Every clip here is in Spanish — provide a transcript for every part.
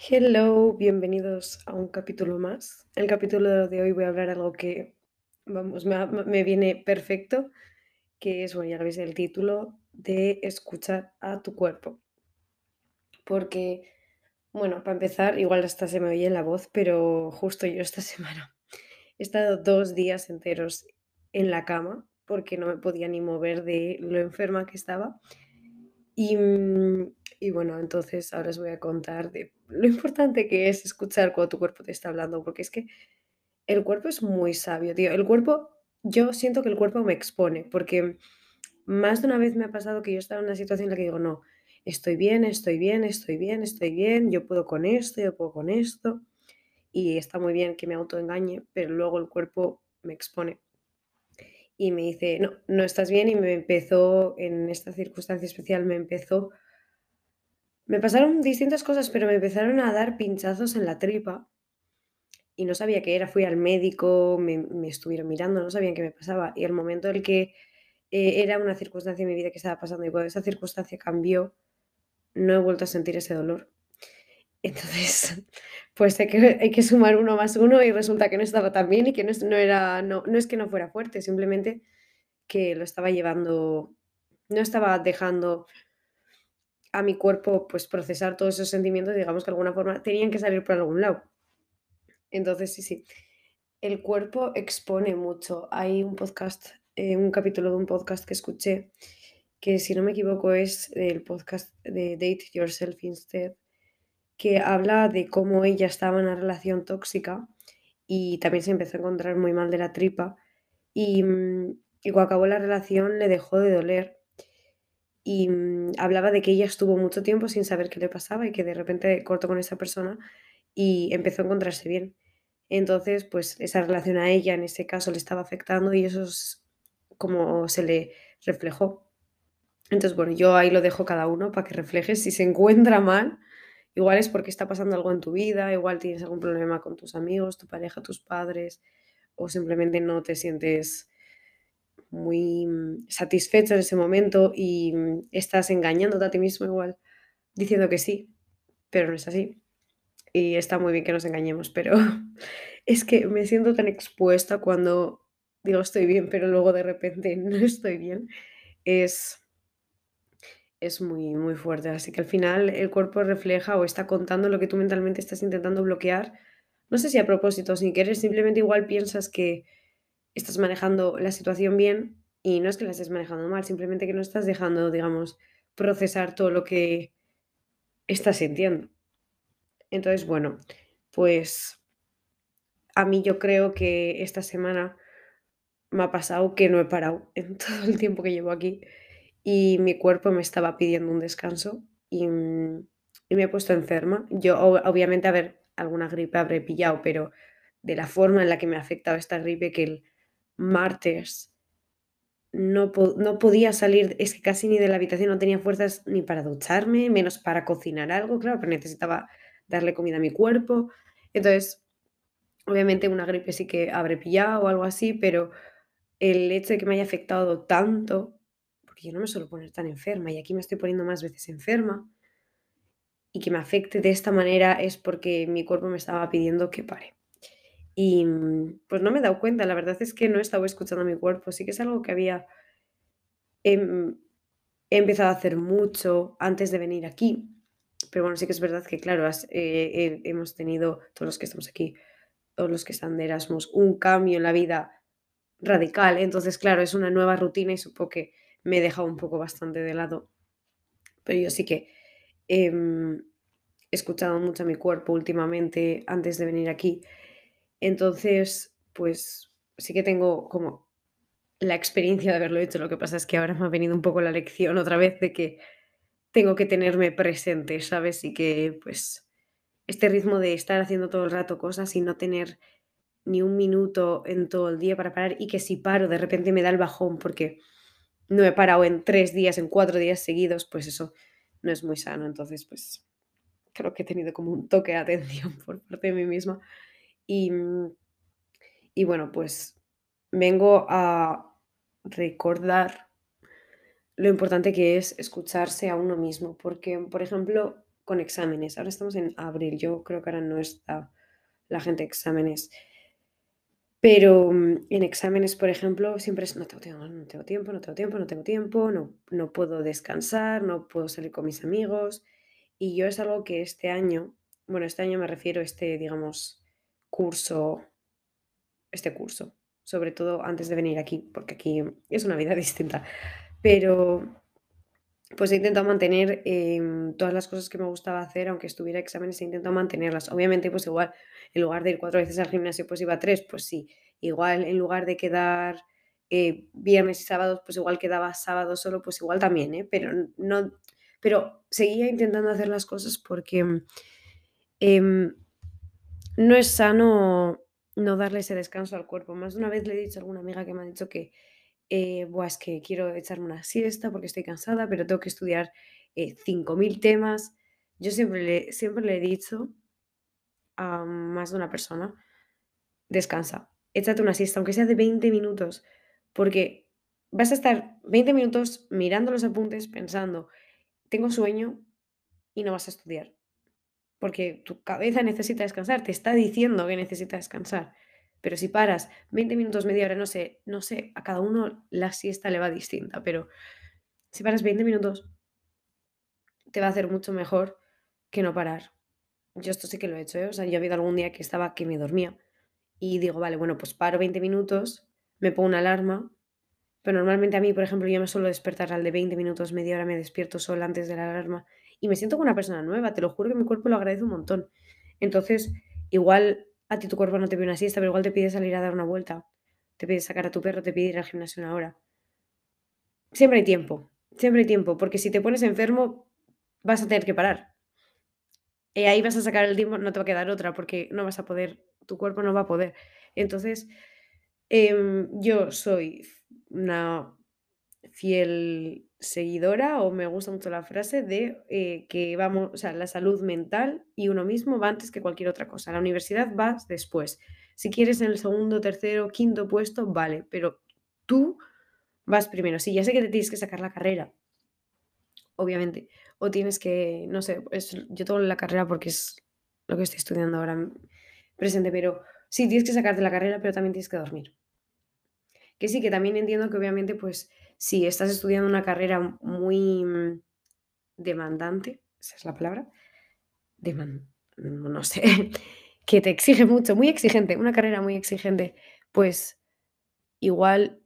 Hello, bienvenidos a un capítulo más. En el capítulo de hoy voy a hablar algo que, vamos, me, viene perfecto, que es, bueno, ya lo el título, de escuchar a tu cuerpo. Porque, bueno, para empezar, igual hasta se me oye la voz, pero justo yo esta semana he estado dos días enteros en la cama porque no me podía ni mover de lo enferma que estaba. Y, y bueno, entonces ahora os voy a contar de lo importante que es escuchar cuando tu cuerpo te está hablando, porque es que el cuerpo es muy sabio, tío. El cuerpo, yo siento que el cuerpo me expone, porque más de una vez me ha pasado que yo estaba en una situación en la que digo, no, estoy bien, estoy bien, estoy bien, estoy bien, yo puedo con esto, yo puedo con esto, y está muy bien que me autoengañe, pero luego el cuerpo me expone y me dice, no, no estás bien, y me empezó, en esta circunstancia especial, me empezó Me pasaron distintas cosas, pero me empezaron a dar pinchazos en la tripa y no sabía qué era. Fui al médico, me, estuvieron mirando, no sabían qué me pasaba. Y el momento en que eh, era una circunstancia en mi vida que estaba pasando y cuando esa circunstancia cambió, no he vuelto a sentir ese dolor. Entonces, pues hay que, hay que sumar uno más uno y resulta que no estaba tan bien y que no, no era, no, no es que no fuera fuerte, simplemente que lo estaba llevando, no estaba dejando a mi cuerpo pues procesar todos esos sentimientos, digamos que de alguna forma tenían que salir por algún lado. Entonces, sí, sí, el cuerpo expone mucho. Hay un podcast, eh, un capítulo de un podcast que escuché, que si no me equivoco es el podcast de Date Yourself Instead, que habla de cómo ella estaba en una relación tóxica y también se empezó a encontrar muy mal de la tripa y, mm, y cuando acabó la relación le dejó de doler y mm, hablaba de que ella estuvo mucho tiempo sin saber qué le pasaba y que de repente cortó con esa persona y empezó a encontrarse bien. Entonces, pues esa relación a ella en ese caso le estaba afectando y eso es como se le reflejó. Entonces, bueno, yo ahí lo dejo cada uno para que refleje. Si se encuentra mal, igual es porque está pasando algo en tu vida, igual tienes algún problema con tus amigos, tu pareja, tus padres, o simplemente no te sientes muy mm, satisfecho en ese momento y mm, estás engañándote a ti mismo igual, diciendo que sí, pero no es así. Y está muy bien que nos engañemos, pero es que me siento tan expuesta cuando digo estoy bien, pero luego de repente no estoy bien. Es, es muy, muy fuerte. Así que al final el cuerpo refleja o está contando lo que tú mentalmente estás intentando bloquear. No sé si a propósito sin querer, simplemente igual piensas que estás manejando la situación bien y no es que la estés manejando mal, simplemente que no estás dejando, digamos, procesar todo lo que estás sintiendo. Entonces, bueno, pues a mí yo creo que esta semana me ha pasado que no he parado en todo el tiempo que llevo aquí y mi cuerpo me estaba pidiendo un descanso y, me he puesto enferma. Yo, ob- obviamente, a ver, alguna gripe habré pillado, pero de la forma en la que me ha afectado esta gripe, que el martes no, no podía salir, es que casi ni de la habitación, no tenía fuerzas ni para ducharme, menos para cocinar algo, claro, pero necesitaba darle comida a mi cuerpo. Entonces, obviamente una gripe sí que habré pillado o algo así, pero el hecho de que me haya afectado tanto, porque yo no me suelo poner tan enferma y aquí me estoy poniendo más veces enferma, y que me afecte de esta manera es porque mi cuerpo me estaba pidiendo que pare. Y mm, pues no me he dado cuenta, la verdad es que no estaba escuchando a mi cuerpo, sí que es algo que había em, he empezado a hacer mucho antes de venir aquí, pero bueno, sí que es verdad que claro, has- eh, hemos tenido, todos los que estamos aquí, todos los que están de Erasmus, un cambio en la vida radical, entonces claro, es una nueva rutina y supongo que me he dejado un poco bastante de lado, pero yo sí que he escuchado mucho a mi cuerpo últimamente antes de venir aquí, entonces pues sí que tengo como la experiencia de haberlo hecho, lo que pasa es que ahora me ha venido un poco la lección otra vez de que tengo que tenerme presente, ¿sabes? Y que pues este ritmo de estar haciendo todo el rato cosas y no tener ni un minuto en todo el día para parar y que si paro de repente me da el bajón porque no he parado en tres días, en cuatro días seguidos, pues eso no es muy sano. Entonces, pues creo que he tenido como un toque de atención por parte de mí misma. Y, mm, y bueno, pues vengo a recordar lo importante que es escucharse a uno mismo, porque, por ejemplo, con exámenes. Ahora estamos en abril, yo creo que ahora no está la gente exámenes. Pero mm, en exámenes, por ejemplo, siempre es, no tengo tiempo, no tengo tiempo, no tengo tiempo, no no, no puedo descansar, no puedo salir con mis amigos. Y yo es algo que este año, bueno, este año me refiero a este, digamos, curso, este curso, sobre todo antes de venir aquí, porque aquí es una vida distinta. Pero pues he intentado mantener em, todas las cosas que me gustaba hacer, aunque estuviera exámenes, he intentado mantenerlas. Obviamente, pues igual, en lugar de ir cuatro veces al gimnasio, pues iba tres, pues sí. Igual, en lugar de quedar eh, viernes y sábados, pues igual quedaba sábado solo, pues igual también, ¿eh? Pero no, pero seguía intentando hacer las cosas porque em, no es sano no darle ese descanso al cuerpo. Más de una vez le he dicho a alguna amiga que me ha dicho que eh, es que quiero echarme una siesta porque estoy cansada, pero tengo que estudiar 5.000 eh, temas. Yo siempre le, siempre le he dicho a más de una persona, descansa, échate una siesta, aunque sea de 20 minutos, porque vas a estar 20 minutos mirando los apuntes pensando, tengo sueño y no vas a estudiar, porque tu cabeza necesita descansar, te está diciendo que necesita descansar. Pero si paras 20 minutos, media hora, no sé, no sé, a cada uno la siesta le va distinta, pero si paras 20 minutos, te va a hacer mucho mejor que no parar. Yo esto sí que lo he hecho, ¿eh? O sea, yo he habido algún día que estaba que me dormía y digo, vale, bueno, pues paro 20 minutos, me pongo una alarma, pero normalmente a mí, por ejemplo, yo me suelo despertar al de 20 minutos, media hora, me despierto sola antes de la alarma y me siento como una persona nueva, te lo juro que mi cuerpo lo agradece un montón. Entonces, igual a ti tu cuerpo no te pide una siesta, pero igual te pide salir a dar una vuelta, te pide sacar a tu perro, te pide ir al gimnasio una hora. Siempre hay tiempo, siempre hay tiempo, porque si te pones enfermo vas a tener que parar. Y ahí vas a sacar el tiempo, no te va a quedar otra, porque no vas a poder, tu cuerpo no va a poder. Entonces, em, yo soy una fiel seguidora o me gusta mucho la frase de eh, que vamos, o sea, la salud mental y uno mismo va antes que cualquier otra cosa. La universidad vas después. Si quieres en el segundo, tercero, quinto puesto, vale, pero tú vas primero. Sí, ya sé que te tienes que sacar la carrera, obviamente, o tienes que, no sé, yo tengo la carrera porque es lo que estoy estudiando ahora presente, pero sí, tienes que sacarte la carrera, pero también tienes que dormir. Que sí, que también entiendo que obviamente, pues, si estás estudiando una carrera muy mm, demandante, esa es la palabra, no sé, que te exige mucho, muy exigente, una carrera muy exigente, pues igual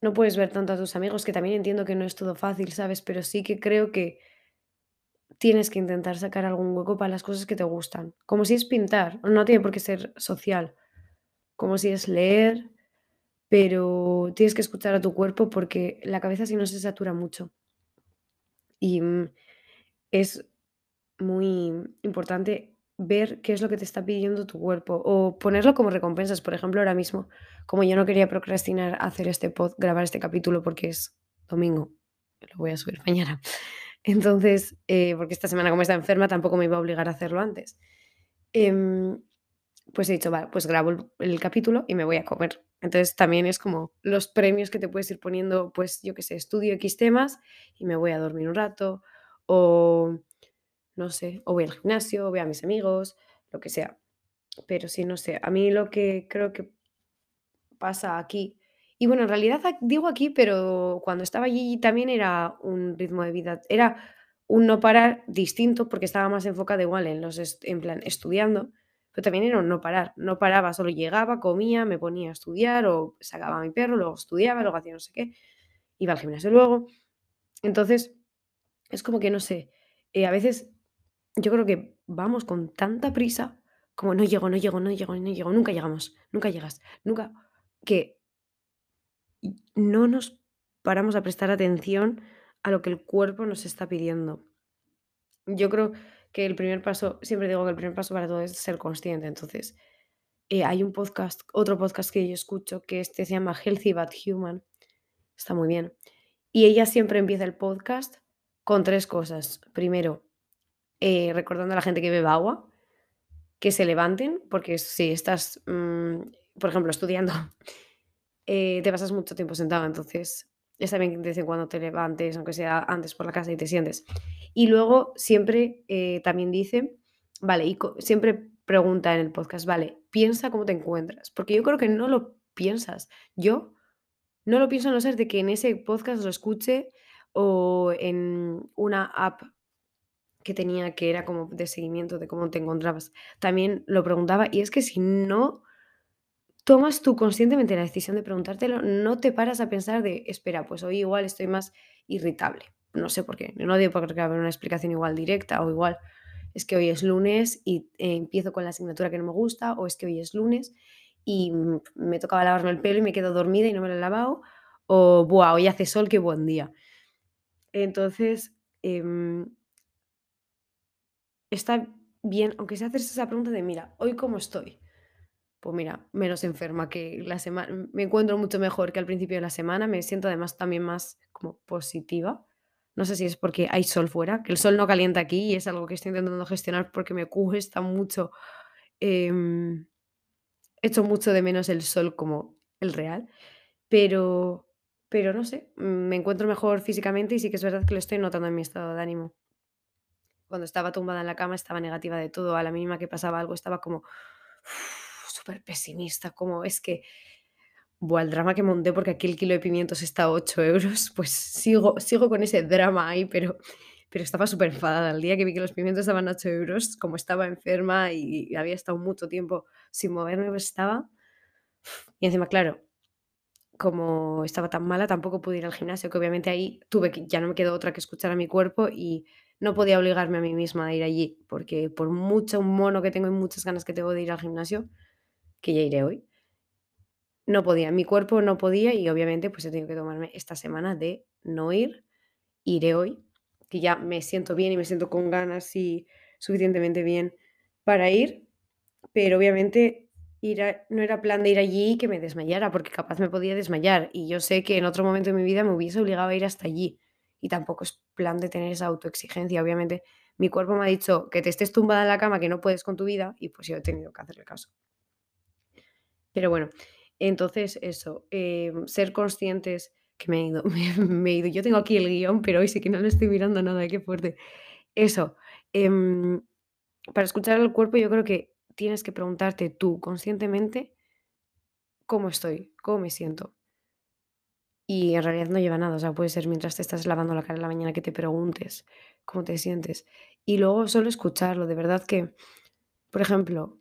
no puedes ver tanto a tus amigos, que también entiendo que no es todo fácil, ¿sabes? Pero sí que creo que tienes que intentar sacar algún hueco para las cosas que te gustan. Como si es pintar, no tiene por qué ser social. Como si es leer, pero tienes que escuchar a tu cuerpo porque la cabeza si no se satura mucho. Y mm, es muy importante ver qué es lo que te está pidiendo tu cuerpo o ponerlo como recompensas. Por ejemplo, ahora mismo, como yo no quería procrastinar hacer este pod, grabar este capítulo porque es domingo, lo voy a subir mañana. Entonces, eh, porque esta semana como está enferma tampoco me iba a obligar a hacerlo antes. Em, pues he dicho, vale, pues grabo el capítulo y me voy a comer. Entonces también es como los premios que te puedes ir poniendo, pues yo qué sé, estudio X temas y me voy a dormir un rato o no sé, o voy al gimnasio, o voy a mis amigos, lo que sea. Pero sí, no sé, a mí lo que creo que pasa aquí, y bueno, en realidad digo aquí, pero cuando estaba allí también era un ritmo de vida, era un no parar distinto porque estaba más enfocado igual en los, en plan, estudiando pero también era no parar. No paraba, solo llegaba, comía, me ponía a estudiar o sacaba a mi perro, luego estudiaba, luego hacía no sé qué, iba al gimnasio luego. Entonces, es como que no sé, eh, a veces yo creo que vamos con tanta prisa como no llego, no llego, no llego, no llego, nunca llegamos, nunca llegas, nunca, que no nos paramos a prestar atención a lo que el cuerpo nos está pidiendo. Yo creo que el primer paso, siempre digo que el primer paso para todo es ser consciente. Entonces, eh, hay un podcast, otro podcast que yo escucho, que este se llama Healthy But Human. Está muy bien. Y ella siempre empieza el podcast con tres cosas. Primero, eh, recordando a la gente que bebe agua, que se levanten, porque si estás, mm, por ejemplo, estudiando, eh, te pasas mucho tiempo sentado, entonces está bien que de vez en cuando te levantes, aunque sea antes por la casa y te sientes. Y luego siempre eh, también dice, vale, y siempre pregunta en el podcast, vale, piensa cómo te encuentras, porque yo creo que no lo piensas. Yo no lo pienso a no ser de que en ese podcast lo escuche o en una app que tenía que era como de seguimiento de cómo te encontrabas. También lo preguntaba y es que si no tomas tú conscientemente la decisión de preguntártelo, no te paras a pensar de, espera, pues hoy igual estoy más irritable. No sé por qué. No digo porque haber una explicación igual directa o igual es que hoy es lunes y eh, empiezo con la asignatura que no me gusta o es que hoy es lunes y me tocaba lavarme el pelo y me quedo dormida y no me lo he lavado o, buah, hoy hace sol, qué buen día. Entonces, em, está bien, aunque se haces esa pregunta de, mira, hoy cómo estoy. Pues mira, menos enferma que la semana, me encuentro mucho mejor que al principio de la semana, me siento además también más como positiva. No sé si es porque hay sol fuera, que el sol no calienta aquí y es algo que estoy intentando gestionar porque me cuesta mucho. Eh, echo mucho de menos el sol como el real, pero, pero no sé, me encuentro mejor físicamente y sí que es verdad que lo estoy notando en mi estado de ánimo. Cuando estaba tumbada en la cama estaba negativa de todo, a la mínima que pasaba algo estaba como súper pesimista, como es que, buah, el drama que monté porque aquí el kilo de pimientos está a 8 euros, pues sigo, sigo con ese drama ahí, pero, pero estaba súper enfadada. El día que vi que los pimientos estaban a 8 euros, como estaba enferma y había estado mucho tiempo sin moverme, pues estaba... Y encima, claro, como estaba tan mala, tampoco pude ir al gimnasio, que obviamente ahí tuve que, ya no me quedó otra que escuchar a mi cuerpo y no podía obligarme a mí misma a ir allí, porque por mucho mono que tengo y muchas ganas que tengo de ir al gimnasio, que ya iré hoy, no podía, mi cuerpo no podía y obviamente pues he tenido que tomarme esta semana de no ir, iré hoy, que ya me siento bien y me siento con ganas y suficientemente bien para ir, pero obviamente no era plan de ir allí y que me desmayara, porque capaz me podía desmayar y yo sé que en otro momento de mi vida me hubiese obligado a ir hasta allí y tampoco es plan de tener esa autoexigencia, obviamente mi cuerpo me ha dicho que te estés tumbada en la cama, que no puedes con tu vida y pues yo he tenido que hacerle caso. Pero bueno, entonces eso, em, ser conscientes que me he ido, me, he ido. Yo tengo aquí el guion, pero hoy sí que no lo estoy mirando nada, qué fuerte. Eso, em, para escuchar al cuerpo yo creo que tienes que preguntarte tú conscientemente cómo estoy, cómo me siento. Y en realidad no lleva nada, o sea, puede ser mientras te estás lavando la cara en la mañana que te preguntes cómo te sientes. Y luego solo escucharlo, de verdad que, por ejemplo,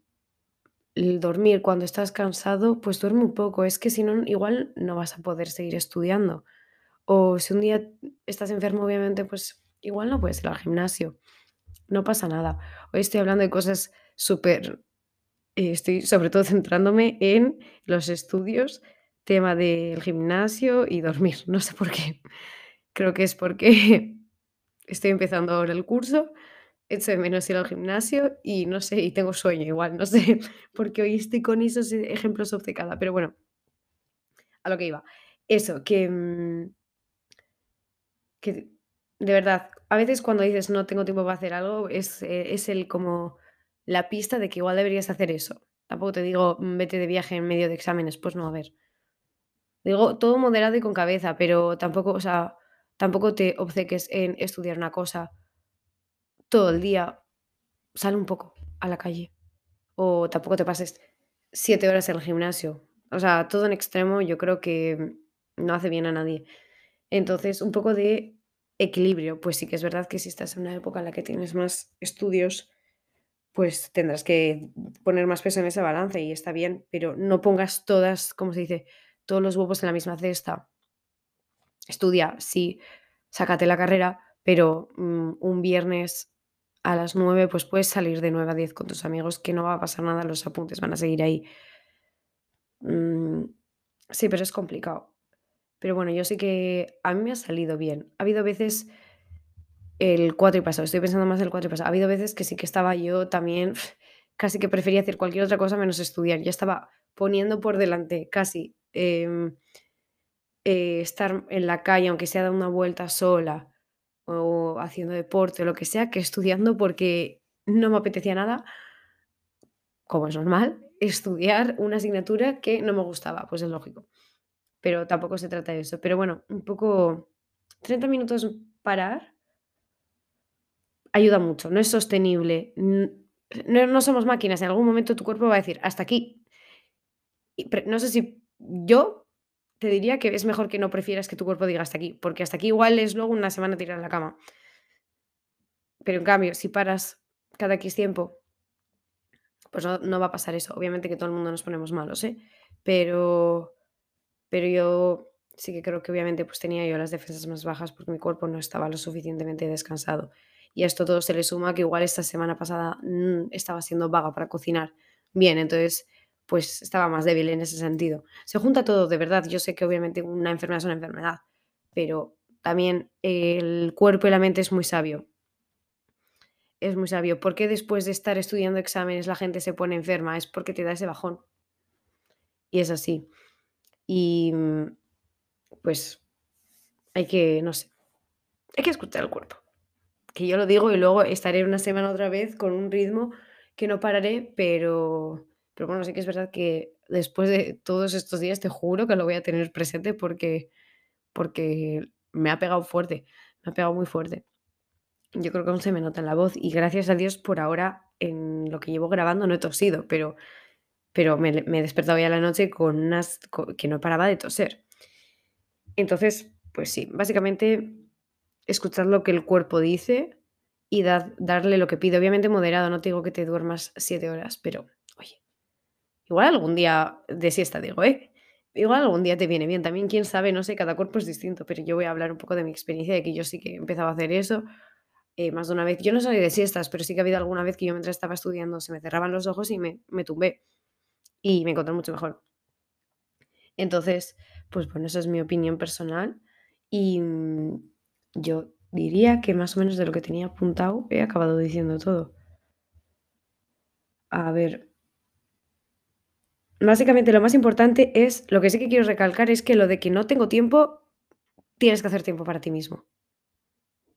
el dormir cuando estás cansado, pues duerme un poco. Es que si no, igual no vas a poder seguir estudiando. O si un día estás enfermo, obviamente, pues igual no puedes ir al gimnasio. No pasa nada. Hoy estoy hablando de cosas súper... Eh, estoy sobre todo centrándome en los estudios, tema del gimnasio y dormir. No sé por qué. Creo que es porque estoy empezando ahora el curso echo de menos ir al gimnasio y no sé, y tengo sueño igual, no sé, porque hoy estoy con esos ejemplos obcecadas, pero bueno, a lo que iba. Eso, que, mm, que de verdad, a veces cuando dices no tengo tiempo para hacer algo, es, eh, es el como la pista de que igual deberías hacer eso. Tampoco te digo mm, vete de viaje en medio de exámenes, pues no, a ver. Digo todo moderado y con cabeza, pero tampoco, o sea, tampoco te obceques en estudiar una cosa todo el día, sal un poco a la calle. O tampoco te pases siete horas en el gimnasio. O sea, todo en extremo yo creo que no hace bien a nadie. Entonces, un poco de equilibrio. Pues sí que es verdad que si estás en una época en la que tienes más estudios, pues tendrás que poner más peso en esa balanza y está bien, pero no pongas todas, como se dice, todos los huevos en la misma cesta. Estudia, sí, sácate la carrera, pero mm, un viernes a las 9 pues puedes salir de 9 a 10 con tus amigos, que no va a pasar nada, los apuntes van a seguir ahí. Mm, sí, pero es complicado. Pero bueno, yo sé que a mí me ha salido bien. Ha habido veces el 4 y pasado, estoy pensando más el 4 y pasado. Ha habido veces que sí que estaba yo también, casi que prefería hacer cualquier otra cosa menos estudiar. Ya estaba poniendo por delante casi em, eh, estar en la calle, aunque sea dar una vuelta sola, o haciendo deporte o lo que sea, que estudiando porque no me apetecía nada, como es normal, estudiar una asignatura que no me gustaba, pues es lógico. pero tampoco se trata de eso. Pero bueno, un poco 30 minutos parar ayuda mucho, no es sostenible. No, no somos máquinas, en algún momento tu cuerpo va a decir, hasta aquí. Y no sé si yo te diría que es mejor que no prefieras que tu cuerpo diga hasta aquí, porque hasta aquí igual es luego una semana tirar en la cama. Pero en cambio, si paras cada X tiempo, pues no, va a pasar eso. Obviamente que todo el mundo nos ponemos malos, ¿eh? Pero, pero yo sí que creo que obviamente pues tenía yo las defensas más bajas porque mi cuerpo no estaba lo suficientemente descansado. Y a esto todo se le suma que igual esta semana pasada mm, estaba siendo vaga para cocinar. Bien, entonces pues estaba más débil en ese sentido. Se junta todo, de verdad. Yo sé que obviamente una enfermedad es una enfermedad, pero también el cuerpo y la mente es muy sabio. Es muy sabio. ¿Por qué después de estar estudiando exámenes la gente se pone enferma? Es porque te da ese bajón. Y es así. Y mm, pues hay que, no sé, hay que escuchar el cuerpo. Que yo lo digo y luego estaré una semana otra vez con un ritmo que no pararé, pero pero bueno, sí que es verdad que después de todos estos días te juro que lo voy a tener presente porque, porque me ha pegado fuerte, me ha pegado muy fuerte. Yo creo que aún se me nota en la voz y gracias a Dios por ahora en lo que llevo grabando no he tosido, pero, pero me, he despertado ya la noche con unas que no paraba de toser. Entonces, pues sí, básicamente escuchar lo que el cuerpo dice y darle lo que pide. Obviamente moderado, no te digo que te duermas siete horas, pero Igual algún día de siesta, digo, ¿eh? Igual algún día te viene bien. También, quién sabe, no sé, cada cuerpo es distinto, pero yo voy a hablar un poco de mi experiencia, de que yo sí que empezaba a hacer eso eh, más de una vez. Yo no soy de siestas, pero sí que ha habido alguna vez que yo mientras estaba estudiando se me cerraban los ojos y me, me tumbé y me encontré mucho mejor. Entonces, pues bueno, esa es mi opinión personal y mm, yo diría que más o menos de lo que tenía apuntado he acabado diciendo todo. A ver, Básicamente lo más importante es, lo que sí que quiero recalcar es que lo de que no tengo tiempo, tienes que hacer tiempo para ti mismo.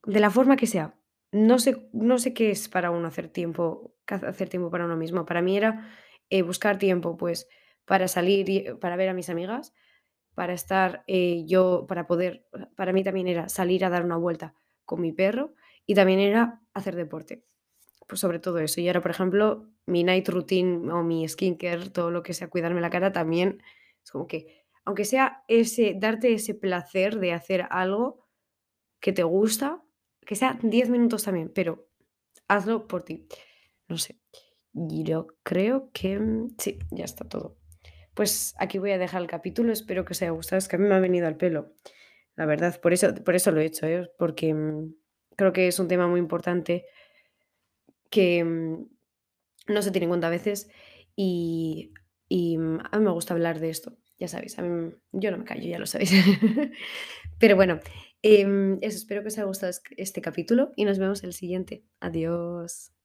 De la forma que sea. No sé, no sé qué es para uno hacer tiempo, hacer tiempo para uno mismo. Para mí era eh, buscar tiempo, pues, para salir, y, para ver a mis amigas, para estar eh, yo, para poder, para mí también era salir a dar una vuelta con mi perro y también era hacer deporte sobre todo eso. Y ahora, por ejemplo, mi night routine o mi skincare, todo lo que sea cuidarme la cara, también es como que, aunque sea ese, darte ese placer de hacer algo que te gusta, que sea 10 minutos también, pero hazlo por ti. No sé. Yo creo que mm, sí, ya está todo. Pues aquí voy a dejar el capítulo, espero que os haya gustado, es que a mí me ha venido al pelo, la verdad, por eso, por eso lo he hecho, ¿eh? porque mm, creo que es un tema muy importante que mm, no se tiene en cuenta a veces y, mm, a mí me gusta hablar de esto, ya sabéis, mí, yo no me callo, ya lo sabéis. Pero bueno, em, eso, espero que os haya gustado este capítulo y nos vemos en el siguiente. Adiós.